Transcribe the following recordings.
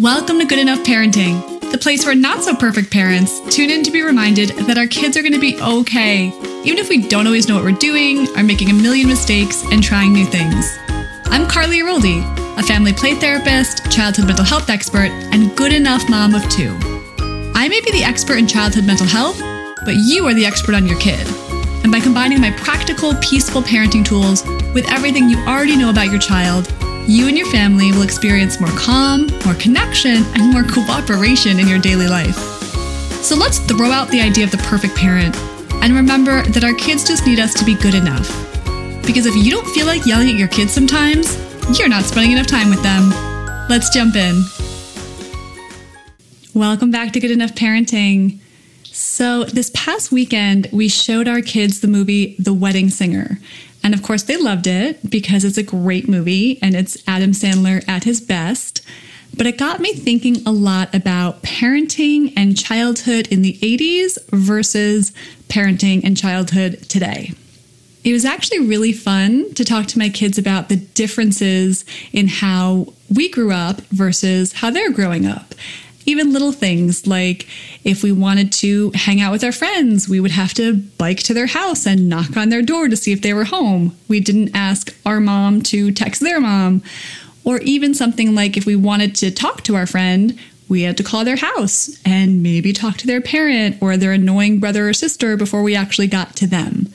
Welcome to Good Enough Parenting, the place where not so perfect parents tune in to be reminded that our kids are going to be okay, even if we don't always know what we're doing, are making a million mistakes, and trying new things. I'm Carley Aroldi, a family play therapist, childhood mental health expert, and good enough mom of two. I may be the expert in childhood mental health, but you are the expert on your kid. And by combining my practical, peaceful parenting tools with everything you already know about your child, you and your family will experience more calm, more connection, and more cooperation in your daily life. So let's throw out the idea of the perfect parent and remember that our kids just need us to be good enough. Because if you don't feel like yelling at your kids sometimes, you're not spending enough time with them. Let's jump in. Welcome back to Good Enough Parenting. So, this past weekend, we showed our kids the movie The Wedding Singer. And of course, they loved it because it's a great movie and it's Adam Sandler at his best. But it got me thinking a lot about parenting and childhood in the 80s versus parenting and childhood today. It was actually really fun to talk to my kids about the differences in how we grew up versus how they're growing up even little things like if we wanted to hang out with our friends, we would have to bike to their house and knock on their door to see if they were home. We didn't ask our mom to text their mom. Or even something like if we wanted to talk to our friend, we had to call their house and maybe talk to their parent or their annoying brother or sister before we actually got to them.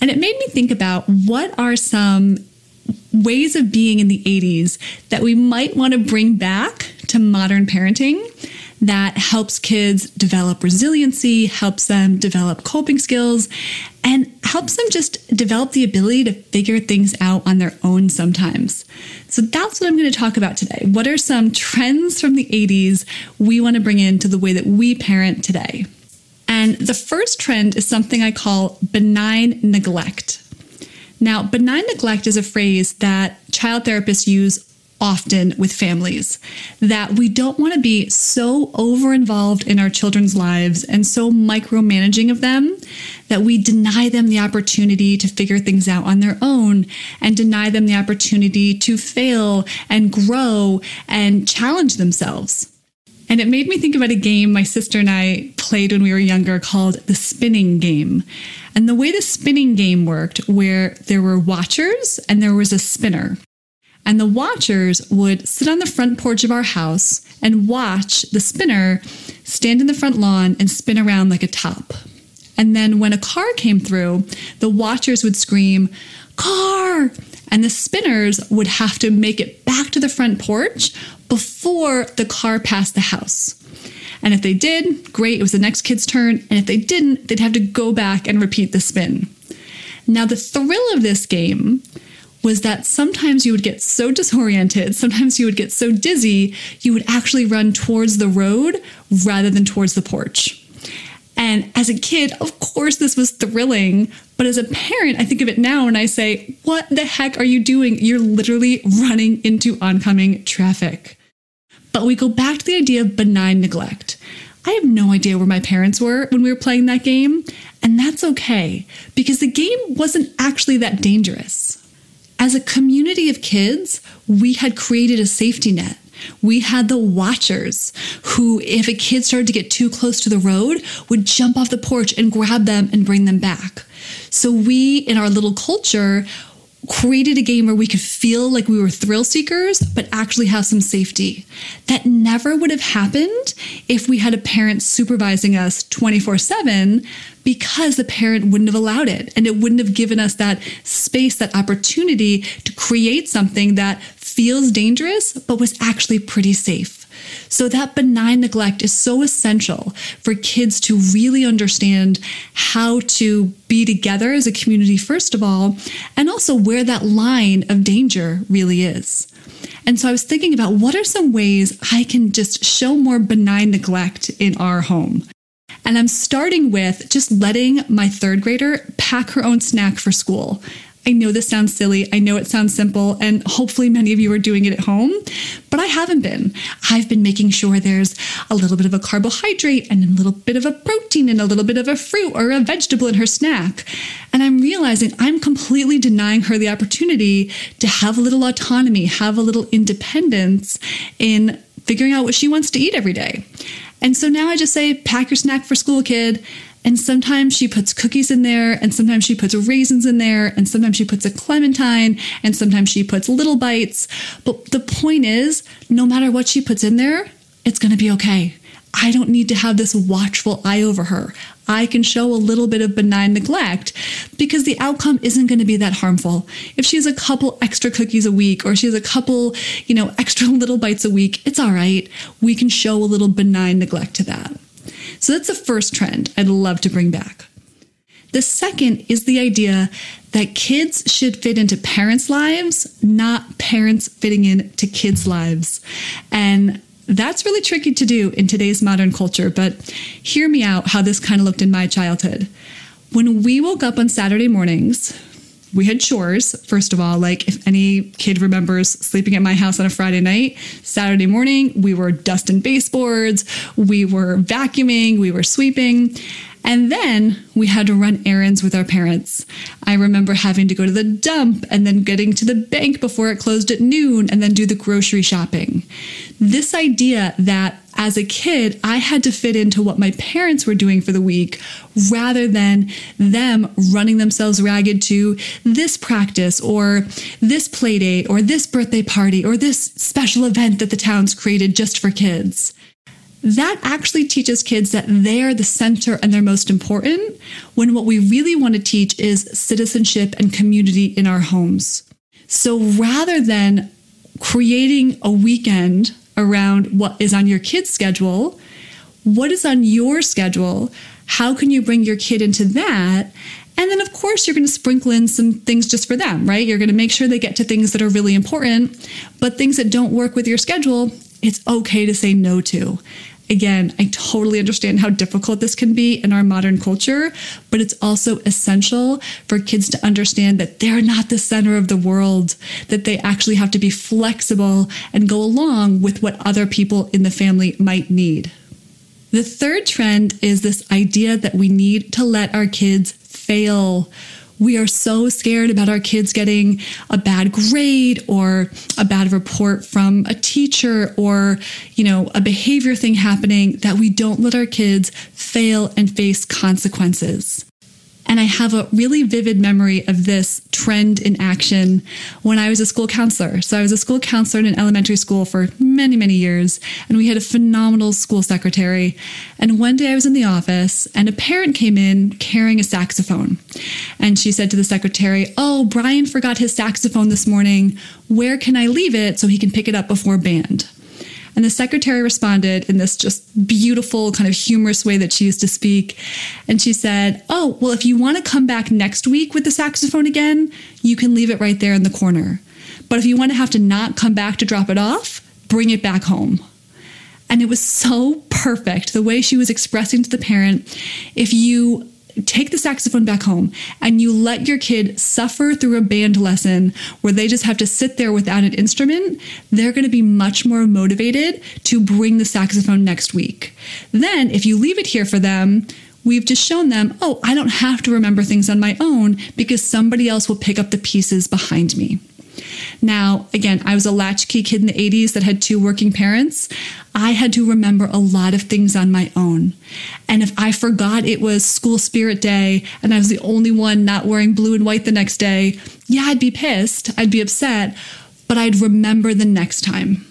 And it made me think about what are some ways of being in the 80s that we might want to bring back to modern parenting that helps kids develop resiliency, helps them develop coping skills, and helps them just develop the ability to figure things out on their own sometimes. So that's what I'm going to talk about today. What are some trends from the 80s we want to bring into the way that we parent today? And the first trend is something I call benign neglect. Now, benign neglect is a phrase that child therapists use often with families that we don't want to be so over involved in our children's lives and so micromanaging of them that we deny them the opportunity to figure things out on their own and deny them the opportunity to fail and grow and challenge themselves. And it made me think about a game my sister and I played when we were younger called the spinning game. And the way the spinning game worked, where there were watchers and there was a spinner. And the watchers would sit on the front porch of our house and watch the spinner stand in the front lawn and spin around like a top. And then when a car came through, the watchers would scream, Car! And the spinners would have to make it back to the front porch before the car passed the house. And if they did, great, it was the next kid's turn. And if they didn't, they'd have to go back and repeat the spin. Now, the thrill of this game was that sometimes you would get so disoriented, sometimes you would get so dizzy, you would actually run towards the road rather than towards the porch. And as a kid, of course, this was thrilling. But as a parent, I think of it now and I say, what the heck are you doing? You're literally running into oncoming traffic. But we go back to the idea of benign neglect. I have no idea where my parents were when we were playing that game, and that's okay because the game wasn't actually that dangerous. As a community of kids, we had created a safety net. We had the watchers who, if a kid started to get too close to the road, would jump off the porch and grab them and bring them back. So, we in our little culture created a game where we could feel like we were thrill seekers, but actually have some safety. That never would have happened if we had a parent supervising us 24 7 because the parent wouldn't have allowed it. And it wouldn't have given us that space, that opportunity to create something that feels dangerous, but was actually pretty safe. So, that benign neglect is so essential for kids to really understand how to be together as a community, first of all, and also where that line of danger really is. And so I was thinking about what are some ways I can just show more benign neglect in our home. And I'm starting with just letting my third grader pack her own snack for school. I know this sounds silly. I know it sounds simple, and hopefully many of you are doing it at home, but I haven't been. I've been making sure there's a little bit of a carbohydrate and a little bit of a protein and a little bit of a fruit or a vegetable in her snack. And I'm realizing I'm completely denying her the opportunity to have a little autonomy, have a little independence in figuring out what she wants to eat every day. And so now I just say, pack your snack for school, kid. And sometimes she puts cookies in there, and sometimes she puts raisins in there, and sometimes she puts a clementine, and sometimes she puts little bites. But the point is, no matter what she puts in there, it's going to be okay. I don't need to have this watchful eye over her. I can show a little bit of benign neglect because the outcome isn't going to be that harmful. If she has a couple extra cookies a week or she has a couple, you know, extra little bites a week, it's all right. We can show a little benign neglect to that. So that's the first trend I'd love to bring back. The second is the idea that kids should fit into parents' lives, not parents fitting into kids' lives. And that's really tricky to do in today's modern culture, but hear me out how this kind of looked in my childhood. When we woke up on Saturday mornings, we had chores, first of all. Like, if any kid remembers sleeping at my house on a Friday night, Saturday morning, we were dusting baseboards, we were vacuuming, we were sweeping. And then we had to run errands with our parents. I remember having to go to the dump and then getting to the bank before it closed at noon and then do the grocery shopping. This idea that as a kid, I had to fit into what my parents were doing for the week rather than them running themselves ragged to this practice or this play date or this birthday party or this special event that the town's created just for kids that actually teaches kids that they're the center and they're most important when what we really want to teach is citizenship and community in our homes. So rather than creating a weekend around what is on your kid's schedule, what is on your schedule? How can you bring your kid into that? And then, of course, you're going to sprinkle in some things just for them, right? You're going to make sure they get to things that are really important, but things that don't work with your schedule, it's okay to say no to. Again, I totally understand how difficult this can be in our modern culture, but it's also essential for kids to understand that they're not the center of the world, that they actually have to be flexible and go along with what other people in the family might need. The third trend is this idea that we need to let our kids fail we are so scared about our kids getting a bad grade or a bad report from a teacher or, you know, a behavior thing happening that we don't let our kids fail and face consequences. And I have a really vivid memory of this trend in action when I was a school counselor. So I was a school counselor in an elementary school for many, many years, and we had a phenomenal school secretary. And one day I was in the office, and a parent came in carrying a saxophone. And she said to the secretary, Oh, Brian forgot his saxophone this morning. Where can I leave it so he can pick it up before band? And the secretary responded in this just beautiful, kind of humorous way that she used to speak. And she said, Oh, well, if you want to come back next week with the saxophone again, you can leave it right there in the corner. But if you want to have to not come back to drop it off, bring it back home. And it was so perfect the way she was expressing to the parent if you take the saxophone back home and you let your kid suffer through a band lesson where they just have to sit there without an instrument, they're going to be much more motivated to bring the saxophone next week. Then, if you leave it here for them, we've just shown them, oh, I don't have to remember things on my own because somebody else will pick up the pieces behind me. Now, again, I was a latchkey kid in the 80s that had two working parents. I had to remember a lot of things on my own. And if I forgot it was school spirit day and I was the only one not wearing blue and white the next day, yeah, I'd be pissed. I'd be upset, but I'd remember the next time.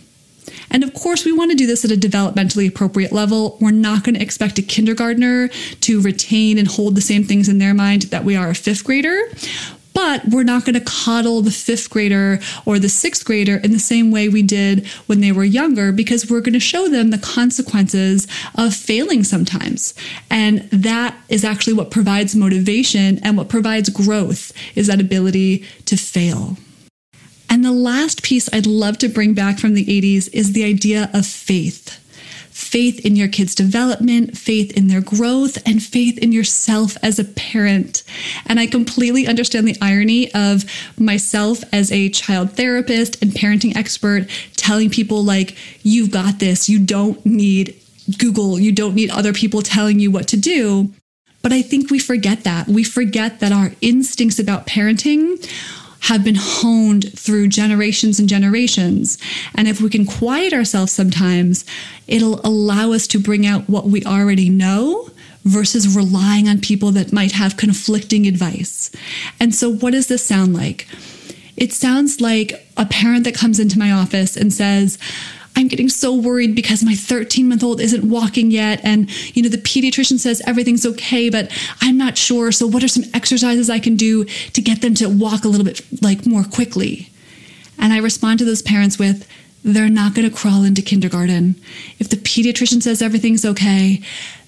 And of course, we want to do this at a developmentally appropriate level. We're not going to expect a kindergartner to retain and hold the same things in their mind that we are a fifth grader. But we're not going to coddle the fifth grader or the sixth grader in the same way we did when they were younger because we're going to show them the consequences of failing sometimes. And that is actually what provides motivation and what provides growth is that ability to fail. And the last piece I'd love to bring back from the 80s is the idea of faith faith in your kids' development, faith in their growth, and faith in yourself as a parent. And I completely understand the irony of myself as a child therapist and parenting expert telling people, like, you've got this, you don't need Google, you don't need other people telling you what to do. But I think we forget that. We forget that our instincts about parenting have been honed through generations and generations. And if we can quiet ourselves sometimes, it'll allow us to bring out what we already know versus relying on people that might have conflicting advice. And so, what does this sound like? It sounds like a parent that comes into my office and says, I'm getting so worried because my 13 month old isn't walking yet. And, you know, the pediatrician says everything's okay, but I'm not sure. So, what are some exercises I can do to get them to walk a little bit like more quickly? And I respond to those parents with, they're not going to crawl into kindergarten. If the pediatrician says everything's okay,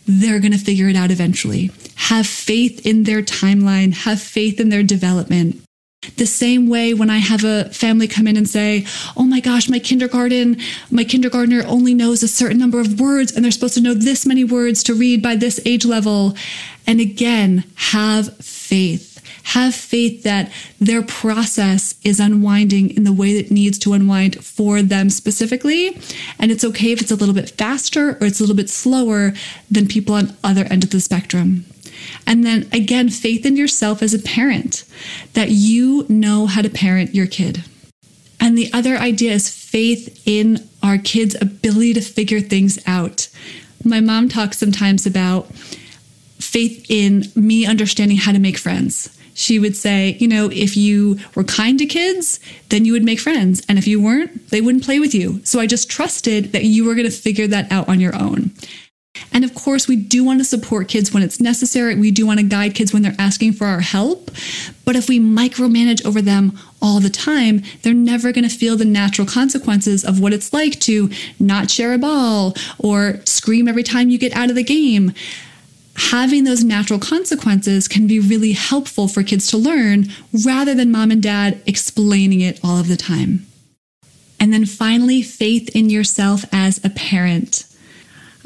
they're going to figure it out eventually. Have faith in their timeline, have faith in their development. The same way when I have a family come in and say, Oh my gosh, my kindergarten, my kindergartner only knows a certain number of words and they're supposed to know this many words to read by this age level. And again, have faith. Have faith that their process is unwinding in the way that needs to unwind for them specifically. And it's okay if it's a little bit faster or it's a little bit slower than people on other end of the spectrum. And then again, faith in yourself as a parent that you know how to parent your kid. And the other idea is faith in our kids' ability to figure things out. My mom talks sometimes about faith in me understanding how to make friends. She would say, you know, if you were kind to kids, then you would make friends. And if you weren't, they wouldn't play with you. So I just trusted that you were going to figure that out on your own. And of course, we do want to support kids when it's necessary. We do want to guide kids when they're asking for our help. But if we micromanage over them all the time, they're never going to feel the natural consequences of what it's like to not share a ball or scream every time you get out of the game. Having those natural consequences can be really helpful for kids to learn rather than mom and dad explaining it all of the time. And then finally, faith in yourself as a parent.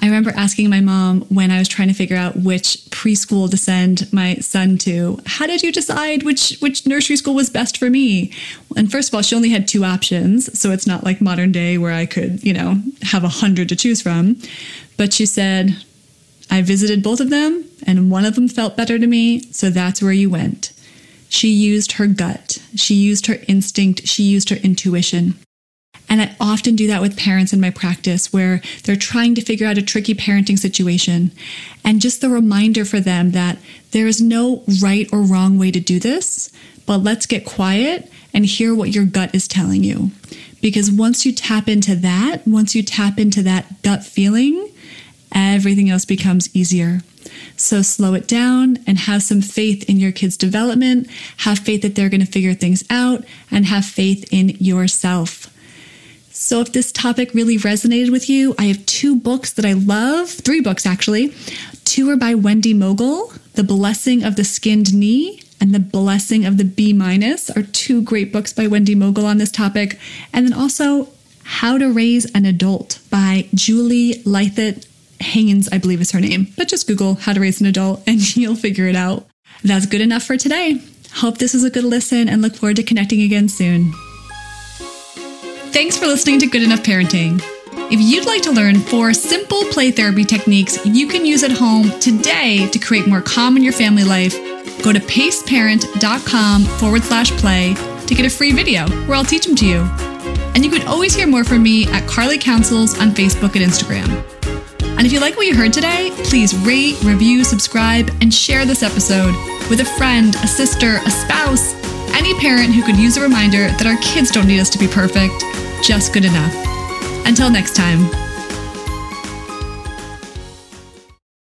I remember asking my mom when I was trying to figure out which preschool to send my son to, how did you decide which which nursery school was best for me? And first of all, she only had two options, so it's not like modern day where I could, you know, have a hundred to choose from. But she said, I visited both of them, and one of them felt better to me, so that's where you went. She used her gut. She used her instinct. She used her intuition. And I often do that with parents in my practice where they're trying to figure out a tricky parenting situation. And just the reminder for them that there is no right or wrong way to do this, but let's get quiet and hear what your gut is telling you. Because once you tap into that, once you tap into that gut feeling, everything else becomes easier. So slow it down and have some faith in your kids' development. Have faith that they're going to figure things out and have faith in yourself. So, if this topic really resonated with you, I have two books that I love, three books actually. Two are by Wendy Mogel, The Blessing of the Skinned Knee and The Blessing of the B Minus are two great books by Wendy Mogel on this topic. And then also How to Raise an Adult by Julie Lythcott Haynes, I believe is her name. But just Google How to Raise an Adult and you'll figure it out. That's good enough for today. Hope this was a good listen and look forward to connecting again soon. Thanks for listening to Good Enough Parenting. If you'd like to learn four simple play therapy techniques you can use at home today to create more calm in your family life, go to paceparent.com forward slash play to get a free video where I'll teach them to you. And you can always hear more from me at Carley Counsels on Facebook and Instagram. And if you like what you heard today, please rate, review, subscribe, and share this episode with a friend, a sister, a spouse, any parent who could use a reminder that our kids don't need us to be perfect just good enough. Until next time.